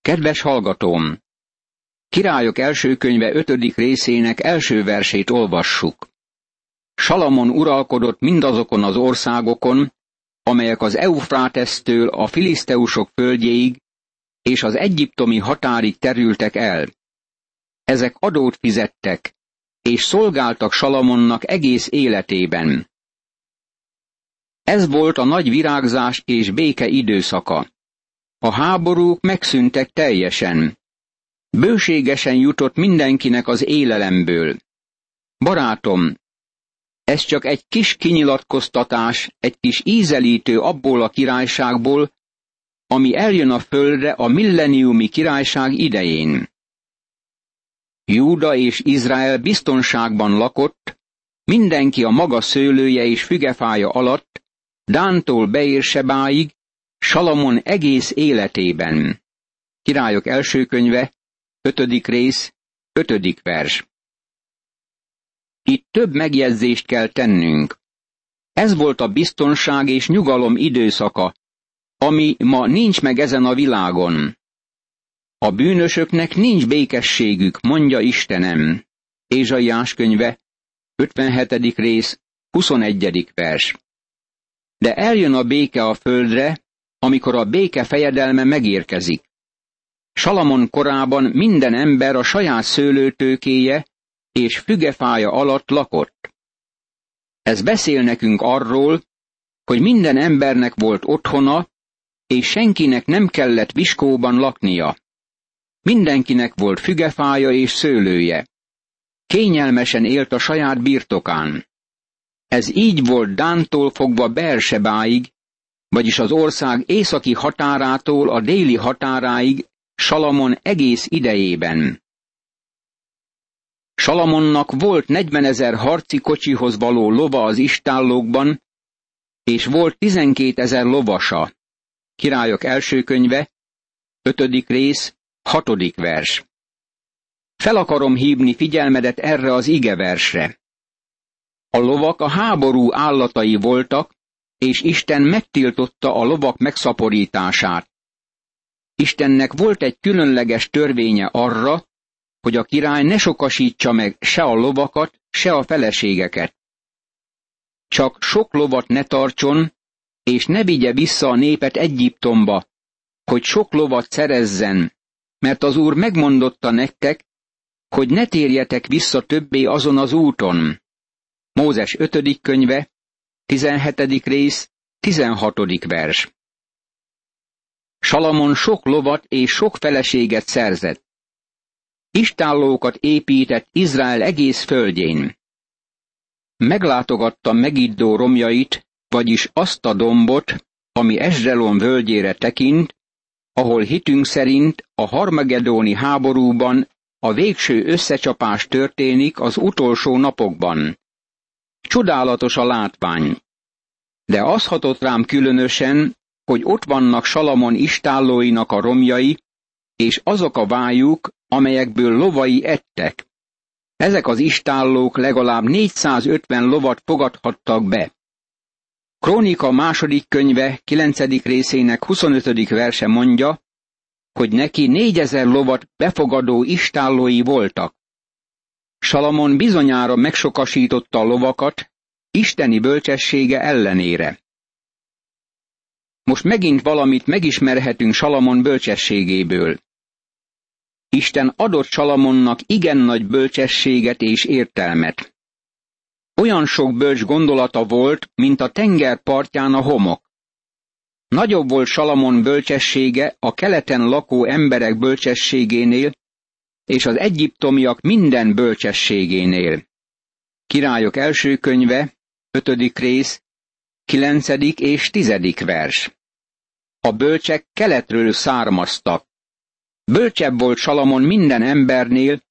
Kedves hallgatóm! Királyok első könyve ötödik részének első versét olvassuk. Salamon uralkodott mindazokon az országokon, amelyek az Eufrátesztől a filiszteusok földjéig és az egyiptomi határig terültek el. Ezek adót fizettek, és szolgáltak Salamonnak egész életében. Ez volt a nagy virágzás és béke időszaka. A háborúk megszűntek teljesen. Bőségesen jutott mindenkinek az élelemből. Barátom, ez csak egy kis kinyilatkoztatás, egy kis ízelítő abból a királyságból, ami eljön a földre a milleniumi királyság idején. Júda és Izrael biztonságban lakott, mindenki a maga szőlője és fügefája alatt, Dántól Beérsebáig, Salamon egész életében. Királyok első könyve, ötödik rész, ötödik vers. Itt több megjegyzést kell tennünk. Ez volt a biztonság és nyugalom időszaka, ami ma nincs meg ezen a világon. A bűnösöknek nincs békességük, mondja Istenem. Ézsaiás könyve, 57. rész, 21. vers. De eljön a béke a földre, amikor a béke fejedelme megérkezik. Salamon korában minden ember a saját szőlőtőkéje és fügefája alatt lakott. Ez beszél nekünk arról, hogy minden embernek volt otthona, és senkinek nem kellett viskóban laknia. Mindenkinek volt fügefája és szőlője. Kényelmesen élt a saját birtokán. Ez így volt Dántól fogva Bersebáig, vagyis az ország északi határától a déli határáig Salamon egész idejében. Salamonnak volt 40 ezer harci kocsihoz való lova az istállókban, és volt 12 ezer lovasa. Királyok első könyve, ötödik rész, hatodik vers. Fel akarom hívni figyelmedet erre az igeversre. A lovak a háború állatai voltak, és Isten megtiltotta a lovak megszaporítását. Istennek volt egy különleges törvénye arra, hogy a király ne sokasítsa meg se a lovakat, se a feleségeket. Csak sok lovat ne tartson, és ne vigye vissza a népet Egyiptomba, hogy sok lovat szerezzen, mert az Úr megmondotta nektek, hogy ne térjetek vissza többé azon az úton. Mózes 5. könyve, 17. rész, 16. vers. Salamon sok lovat és sok feleséget szerzett. Istállókat épített Izrael egész földjén. Meglátogatta Megiddó romjait, vagyis azt a dombot, ami Esdrelon völgyére tekint, ahol hitünk szerint a Harmagedóni háborúban a végső összecsapás történik az utolsó napokban. Csodálatos a látvány. De az hatott rám különösen, hogy ott vannak Salamon istállóinak a romjai, és azok a vájuk, amelyekből lovai ettek. Ezek az istállók legalább 450 lovat fogadhattak be. Krónika második könyve 9. részének 25. verse mondja, hogy neki négyezer lovat befogadó istállói voltak. Salamon bizonyára megsokasította a lovakat, isteni bölcsessége ellenére. Most megint valamit megismerhetünk Salamon bölcsességéből. Isten adott Salamonnak igen nagy bölcsességet és értelmet. Olyan sok bölcs gondolata volt, mint a tenger partján a homok. Nagyobb volt Salamon bölcsessége a keleten lakó emberek bölcsességénél, és az egyiptomiak minden bölcsességénél. Királyok első könyve, ötödik rész, kilencedik és tizedik vers. A bölcsek keletről származtak. Bölcsebb volt Salamon minden embernél,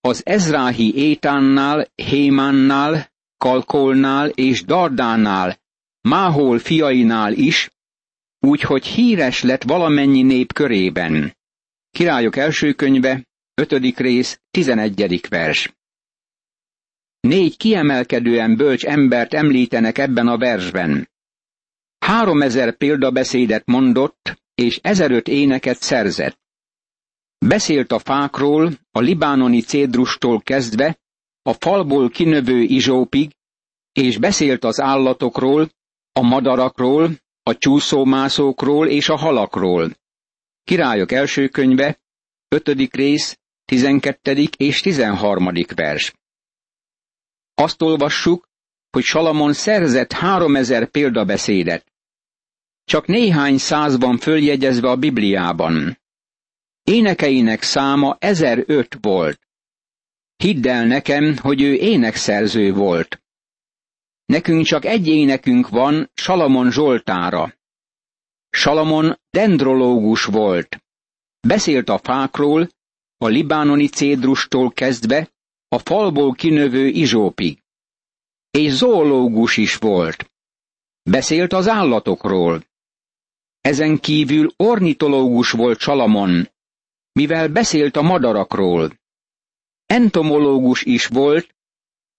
az Ezráhi Étánnál, Hémánnál, Kalkolnál és Dardánál, Máhol fiainál is, úgyhogy híres lett valamennyi nép körében. Királyok első könyve, ötödik rész, tizenegyedik vers. Négy kiemelkedően bölcs embert említenek ebben a versben. Három ezer példabeszédet mondott, és ezeröt éneket szerzett. Beszélt a fákról, a libánoni cédrustól kezdve, a falból kinövő izsópig, és beszélt az állatokról, a madarakról, a csúszómászókról és a halakról. Királyok első könyve, 5. rész, 12. és 13. vers. Azt olvassuk, hogy Salamon szerzett háromezer példabeszédet. Csak néhány száz van följegyezve a Bibliában. Énekeinek száma 1005 volt. Hidd el nekem, hogy ő énekszerző volt. Nekünk csak egy énekünk van Salamon Zsoltára. Salamon dendrológus volt. Beszélt a fákról, a libánoni cédrustól kezdve, a falból kinövő izsópig. És zoológus is volt. Beszélt az állatokról. Ezen kívül ornitológus volt Salamon, mivel beszélt a madarakról. Entomológus is volt,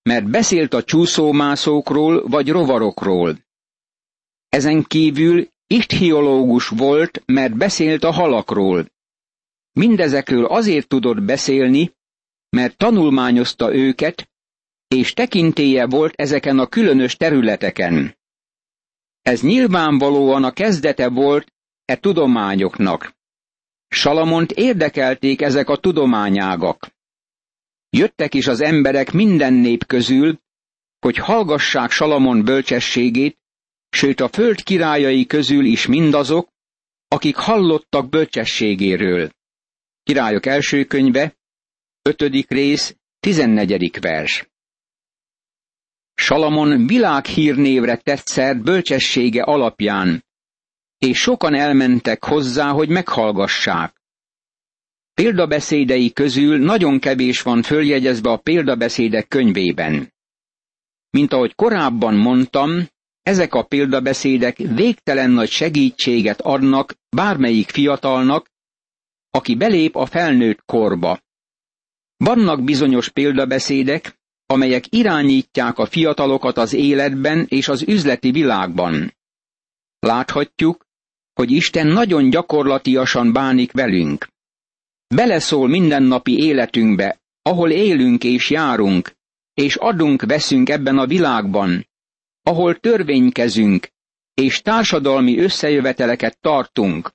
mert beszélt a csúszómászókról vagy rovarokról. Ezen kívül ichthiológus volt, mert beszélt a halakról. Mindezekről azért tudott beszélni, mert tanulmányozta őket, és tekintéje volt ezeken a különös területeken. Ez nyilvánvalóan a kezdete volt e tudományoknak. Salamont érdekelték ezek a tudományágak. Jöttek is az emberek minden nép közül, hogy hallgassák Salamon bölcsességét, sőt a föld királyai közül is mindazok, akik hallottak bölcsességéről. Királyok első könyve, 5. rész, 14. vers. Salamon világhírnévre tett szert bölcsessége alapján, és sokan elmentek hozzá, hogy meghallgassák. Példabeszédei közül nagyon kevés van följegyezve a példabeszédek könyvében. Mint ahogy korábban mondtam, ezek a példabeszédek végtelen nagy segítséget adnak bármelyik fiatalnak, aki belép a felnőtt korba. Vannak bizonyos példabeszédek, amelyek irányítják a fiatalokat az életben és az üzleti világban. Láthatjuk, hogy Isten nagyon gyakorlatiasan bánik velünk. Beleszól mindennapi életünkbe, ahol élünk és járunk, és adunk-veszünk ebben a világban, ahol törvénykezünk, és társadalmi összejöveteleket tartunk.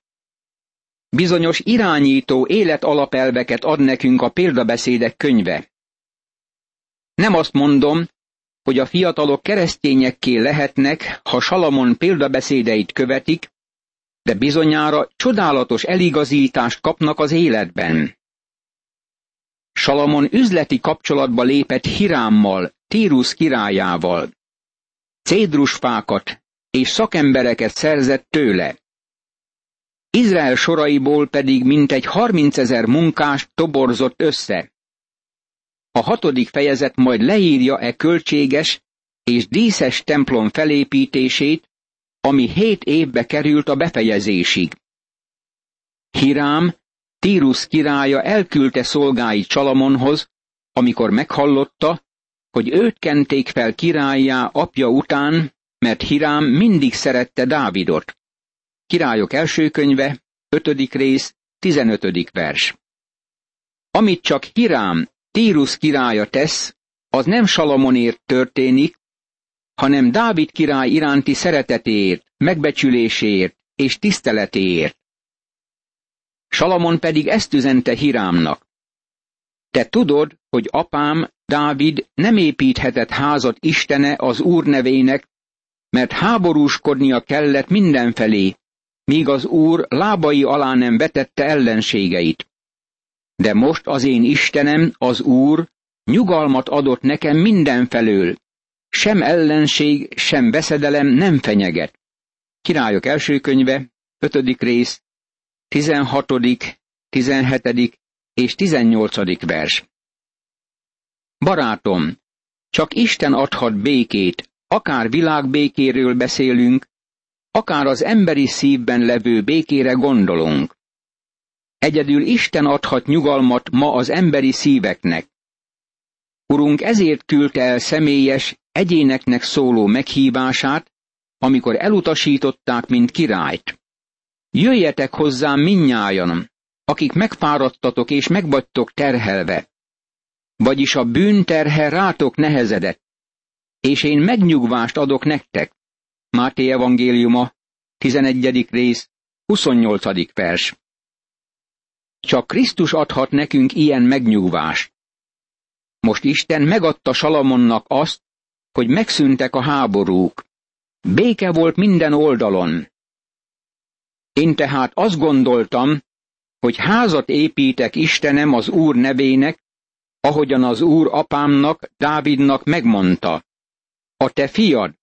Bizonyos irányító életalapelveket ad nekünk a példabeszédek könyve. Nem azt mondom, hogy a fiatalok keresztényekké lehetnek, ha Salamon példabeszédeit követik, de bizonyára csodálatos eligazítást kapnak az életben. Salamon üzleti kapcsolatba lépett Hirámmal, Tírus királyával. Cédrusfákat és szakembereket szerzett tőle. Izrael soraiból pedig mintegy harminc ezer munkást toborzott össze. A hatodik fejezet majd leírja e költséges és díszes templom felépítését, ami hét évbe került a befejezésig. Hirám, Tírus királya elküldte szolgái Csalamonhoz, amikor meghallotta, hogy őt kenték fel királyá apja után, mert Hirám mindig szerette Dávidot. Királyok első könyve, 5. rész, 15. vers. Amit csak Hirám, Tírus királya tesz, az nem Salamonért történik, hanem Dávid király iránti szeretetéért, megbecsüléséért és tiszteletéért. Salamon pedig ezt üzente Hirámnak. Te tudod, hogy apám, Dávid nem építhetett házat Istene az Úr nevének, mert háborúskodnia kellett mindenfelé, míg az Úr lábai alá nem vetette ellenségeit. De most az én Istenem, az Úr, nyugalmat adott nekem mindenfelől, sem ellenség, sem veszedelem nem fenyeget. Királyok első könyve, 5. rész, 16., 17. és 18. vers. Barátom, csak Isten adhat békét, akár világbékéről beszélünk, akár az emberi szívben levő békére gondolunk. Egyedül Isten adhat nyugalmat ma az emberi szíveknek. Urunk ezért küldte el személyes, egyéneknek szóló meghívását, amikor elutasították, mint királyt. Jöjjetek hozzám minnyájan, akik megfáradtatok és megvagytok terhelve, vagyis a bűnterhe rátok nehezedett, és én megnyugvást adok nektek. Máté evangéliuma, 11. rész, 28. vers. Csak Krisztus adhat nekünk ilyen megnyugvást. Most Isten megadta Salamonnak azt, hogy megszűntek a háborúk. Béke volt minden oldalon. Én tehát azt gondoltam, hogy házat építek Istenem az Úr nevének, ahogyan az Úr apámnak, Dávidnak megmondta. A te fiad,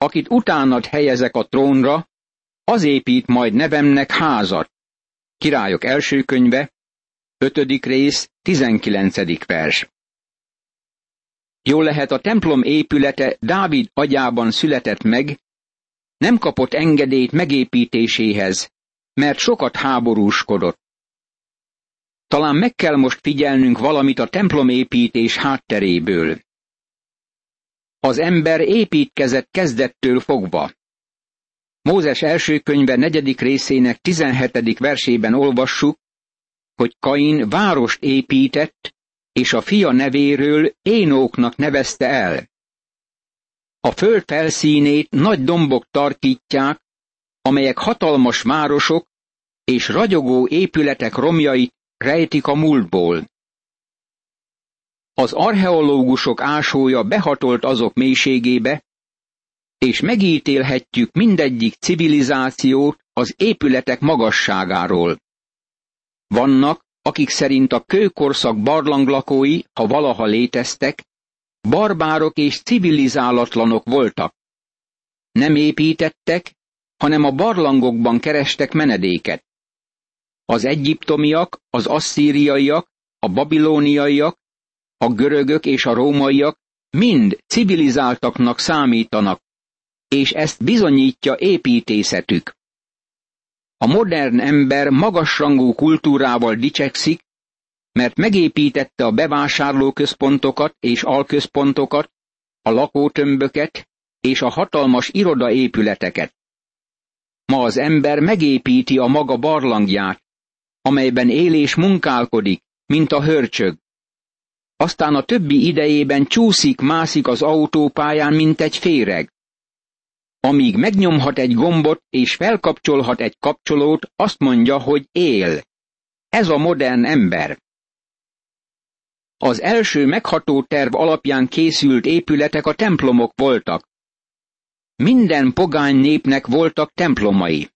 akit utánad helyezek a trónra, az épít majd nevemnek házat. Királyok első könyve, 5. rész, 19. vers. Jó lehet a templom épülete Dávid agyában született meg, nem kapott engedélyt megépítéséhez, mert sokat háborúskodott. Talán meg kell most figyelnünk valamit a templomépítés hátteréből. Az ember építkezett kezdettől fogva. Mózes első könyve negyedik részének tizenhetedik versében olvassuk, hogy Kain várost épített, és a fia nevéről Énóknak nevezte el. A föld felszínét nagy dombok tarkítják, amelyek hatalmas városok és ragyogó épületek romjait rejtik a múltból. Az archeológusok ásója behatolt azok mélységébe, és megítélhetjük mindegyik civilizációt az épületek magasságáról. Vannak, akik szerint a kőkorszak barlanglakói, ha valaha léteztek, barbárok és civilizálatlanok voltak. Nem építettek, hanem a barlangokban kerestek menedéket. Az egyiptomiak, az asszíriaiak, a babilóniaiak, a görögök és a rómaiak mind civilizáltaknak számítanak, és ezt bizonyítja építészetük. A modern ember magasrangú kultúrával dicsekszik, mert megépítette a bevásárlóközpontokat és alközpontokat, a lakótömböket és a hatalmas irodaépületeket. Ma az ember megépíti a maga barlangját, amelyben él és munkálkodik, mint a hörcsög. Aztán a többi idejében csúszik-mászik az autópályán, mint egy féreg. Amíg megnyomhat egy gombot és felkapcsolhat egy kapcsolót, azt mondja, hogy él. Ez a modern ember. Az első megható terv alapján készült épületek a templomok voltak. Minden pogány népnek voltak templomai.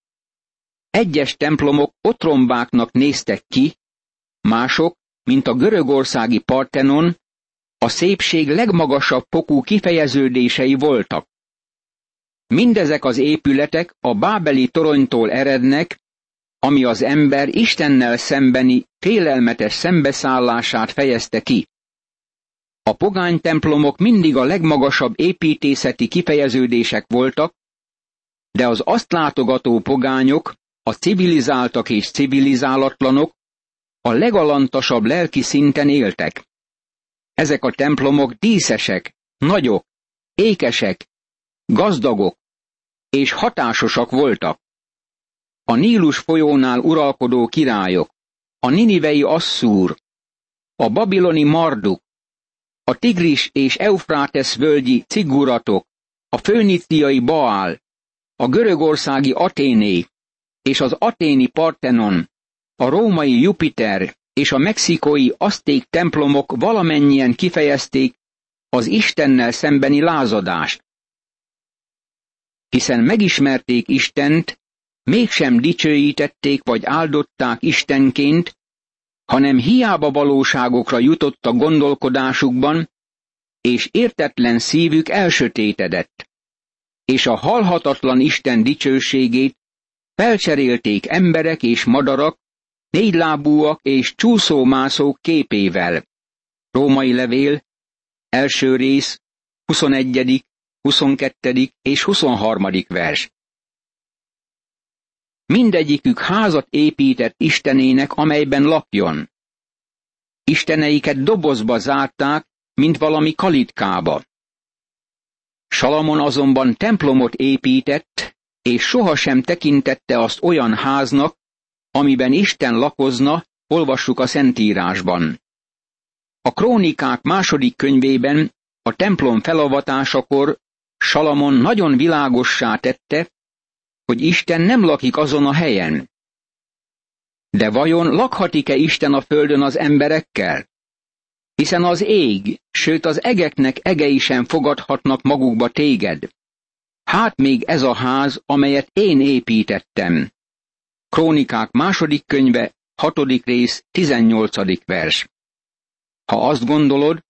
Egyes templomok otrombáknak néztek ki, mások, mint a görögországi Partenon, a szépség legmagasabb pokú kifejeződései voltak. Mindezek az épületek a bábeli toronytól erednek, ami az ember Istennel szembeni félelmetes szembeszállását fejezte ki. A pogány templomok mindig a legmagasabb építészeti kifejeződések voltak, de az azt látogató pogányok, a civilizáltak és civilizálatlanok a legalantasabb lelki szinten éltek. Ezek a templomok díszesek, nagyok, ékesek, gazdagok és hatásosak voltak. A Nílus folyónál uralkodó királyok, a ninivei Asszúr, a babiloni Marduk, a Tigris és Eufrátesz völgyi ciguratok, a főniciai Baál, a görögországi Aténé és az aténi Partenon, a római Jupiter és a mexikói azték templomok valamennyien kifejezték az Istennel szembeni lázadást. Hiszen megismerték Istent, mégsem dicsőítették vagy áldották Istenként, hanem hiába valóságokra jutott a gondolkodásukban, és értetlen szívük elsötétedett, és a halhatatlan Isten dicsőségét felcserélték emberek és madarak, négylábúak és csúszómászók képével. Római levél, első rész, 21., 22. és 23. vers. Mindegyikük házat épített Istenének, amelyben lakjon. Isteneiket dobozba zárták, mint valami kalitkába. Salamon azonban templomot épített, és sohasem tekintette azt olyan háznak, amiben Isten lakozna, olvassuk a Szentírásban. A krónikák második könyvében a templom felavatásakor Salamon nagyon világossá tette, hogy Isten nem lakik azon a helyen. De vajon lakhatik-e Isten a földön az emberekkel? Hiszen az ég, sőt az egeknek egei sem fogadhatnak magukba téged. Hát még ez a ház, amelyet én építettem. Krónikák második könyve, hatodik rész, tizennyolcadik vers. Ha azt gondolod,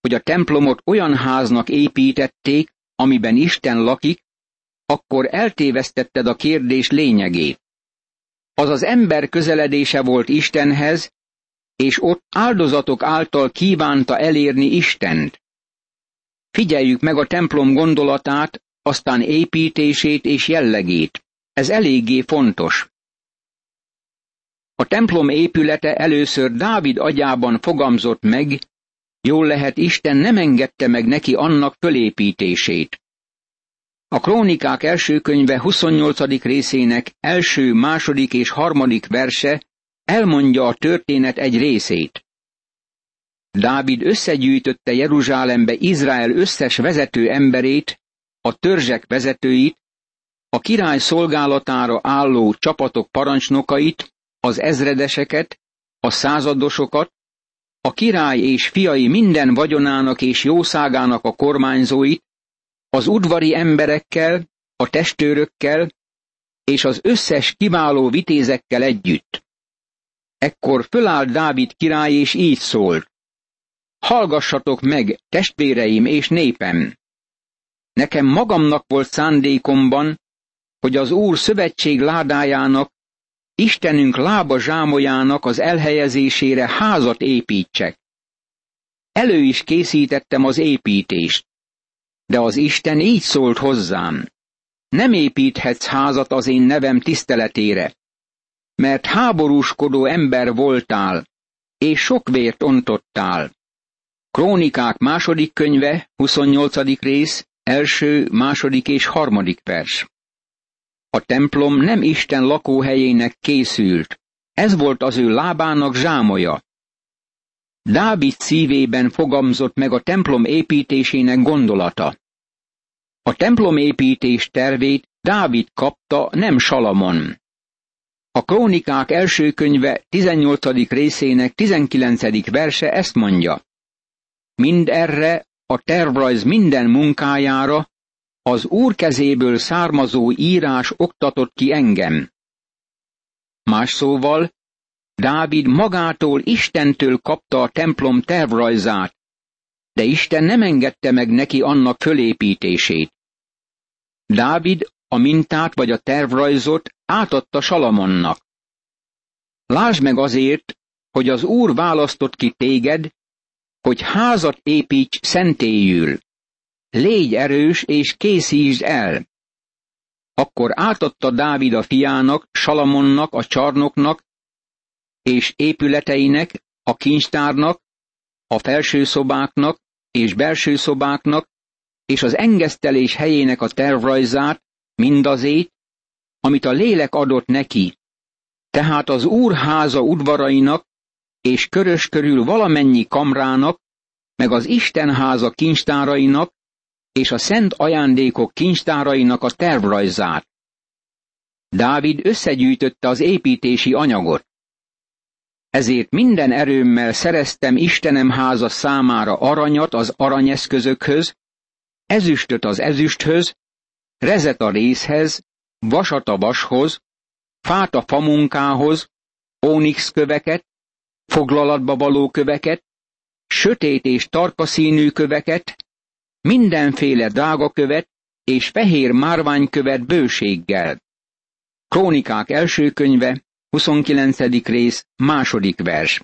hogy a templomot olyan háznak építették, amiben Isten lakik, akkor eltévesztetted a kérdés lényegét. Az az ember közeledése volt Istenhez, és ott áldozatok által kívánta elérni Istent. Figyeljük meg a templom gondolatát, aztán építését és jellegét. Ez eléggé fontos. A templom épülete először Dávid agyában fogamzott meg, jól lehet Isten nem engedte meg neki annak fölépítését. A Krónikák első könyve 28. részének első, második és harmadik verse elmondja a történet egy részét. Dávid összegyűjtötte Jeruzsálembe Izrael összes vezető emberét, a törzsek vezetőit, a király szolgálatára álló csapatok parancsnokait, az ezredeseket, a századosokat, a király és fiai minden vagyonának és jószágának a kormányzóit, az udvari emberekkel, a testőrökkel és az összes kiváló vitézekkel együtt. Ekkor fölállt Dávid király és így szólt. Hallgassatok meg, testvéreim és népem! Nekem magamnak volt szándékomban, hogy az Úr szövetség ládájának, Istenünk lába zsámolyának az elhelyezésére házat építsek. Elő is készítettem az építést. De az Isten így szólt hozzám. Nem építhetsz házat az én nevem tiszteletére, mert háborúskodó ember voltál, és sok vért ontottál. Krónikák második könyve, 28. rész, első, második és harmadik vers. A templom nem Isten lakóhelyének készült, ez volt az ő lábának zsámoja. Dávid szívében fogamzott meg a templom építésének gondolata. A templom építés tervét Dávid kapta, nem Salamon. A Krónikák első könyve 18. részének 19. verse ezt mondja. Mind erre a tervrajz minden munkájára az Úr kezéből származó írás oktatott ki engem. Más szóval, Dávid magától Istentől kapta a templom tervrajzát, de Isten nem engedte meg neki annak fölépítését. Dávid a mintát vagy a tervrajzot átadta Salamonnak. Lásd meg azért, hogy az Úr választott ki téged, hogy házat építs szentélyül. Légy erős és készítsd el. Akkor átadta Dávid a fiának, Salamonnak, a csarnoknak és épületeinek, a kincstárnak, a felső szobáknak és belső szobáknak, és az engesztelés helyének a tervrajzát, mindazét, amit a lélek adott neki. Tehát az úr háza udvarainak és körös körül valamennyi kamrának, meg az Isten háza kincstárainak és a szent ajándékok kincstárainak a tervrajzát. Dávid összegyűjtötte az építési anyagot. Ezért minden erőmmel szereztem Istenem háza számára aranyat az aranyeszközökhöz, ezüstöt az ezüsthöz, rezet a részhez, vasat a vashoz, fát a famunkához, ónix köveket, foglalatba való köveket, sötét és tarka színű köveket, mindenféle drága követ és fehér márványkövet bőséggel. Krónikák első könyve, 29. rész, második vers.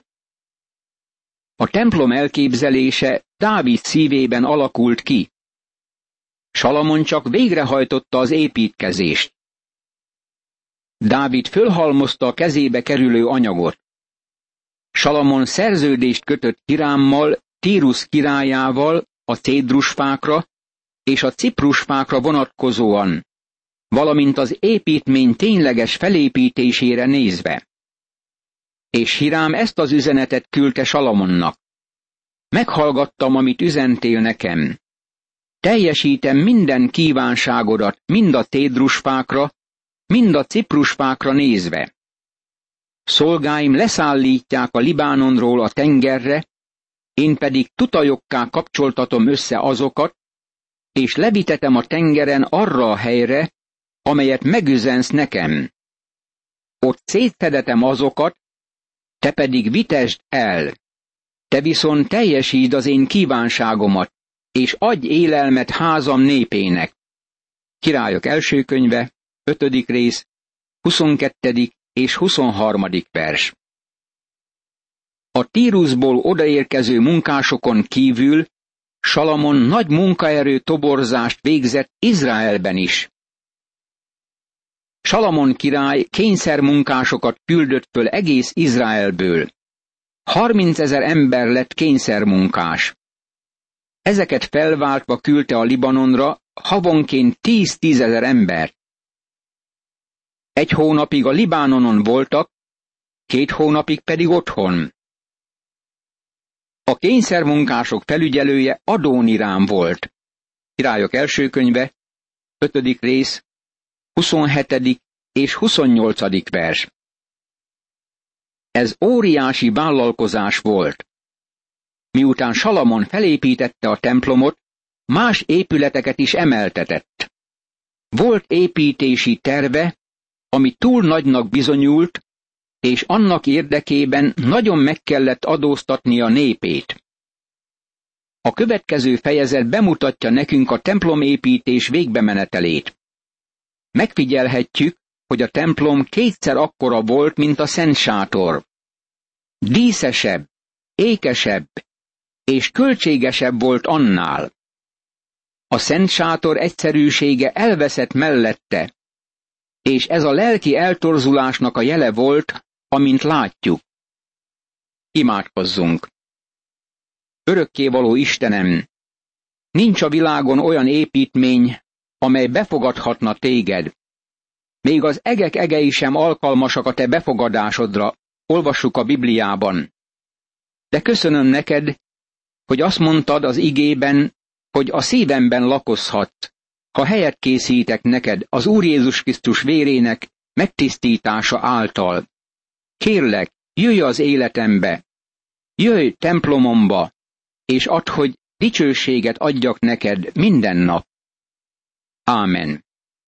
A templom elképzelése Dávid szívében alakult ki. Salamon csak végrehajtotta az építkezést. Dávid fölhalmozta a kezébe kerülő anyagot. Salamon szerződést kötött Kirámmal, Tírus királyával a cédrusfákra és a ciprusfákra vonatkozóan, valamint az építmény tényleges felépítésére nézve. És Hirám ezt az üzenetet küldte Salamonnak. Meghallgattam, amit üzentél nekem. Teljesítem minden kívánságodat, mind a tédrusfákra, mind a ciprusfákra nézve. Szolgáim leszállítják a Libánonról a tengerre, én pedig tutajokká kapcsoltatom össze azokat, és levitetem a tengeren arra a helyre, amelyet megüzensz nekem. Ott szétszedetem azokat, te pedig vitesd el. Te viszont teljesíd az én kívánságomat, és adj élelmet házam népének. Királyok első könyve, 5. rész, 22. és 23. vers. A Tírusból odaérkező munkásokon kívül Salamon nagy munkaerő toborzást végzett Izraelben is. Salamon király kényszermunkásokat küldött föl egész Izraelből. Harminc ezer ember lett kényszermunkás. Ezeket felváltva küldte a Libanonra havonként tíz-tízezer embert. Egy hónapig a Libánonon voltak, két hónapig pedig otthon. A kényszermunkások felügyelője Adónirám volt. Királyok első könyve, 5. rész, 27. és 28. vers. Ez óriási vállalkozás volt. Miután Salamon felépítette a templomot, más épületeket is emeltetett. Volt építési terve, ami túl nagynak bizonyult, és annak érdekében nagyon meg kellett adóztatni a népét. A következő fejezet bemutatja nekünk a templomépítés végbemenetelét. Megfigyelhetjük, hogy a templom kétszer akkora volt, mint a Szent Sátor. Díszesebb, ékesebb és költségesebb volt annál. A Szent Sátor egyszerűsége elveszett mellette, és ez a lelki eltorzulásnak a jele volt, amint látjuk. Imádkozzunk! Örökkévaló Istenem, nincs a világon olyan építmény, amely befogadhatna téged. Még az egek egei sem alkalmasak a te befogadásodra, olvassuk a Bibliában. De köszönöm neked, hogy azt mondtad az igében, hogy a szívemben lakozhatsz, ha helyet készítek neked az Úr Jézus Krisztus vérének megtisztítása által. Kérlek, jöjj az életembe, jöjj templomomba, és add, hogy dicsőséget adjak neked minden nap. Ámen.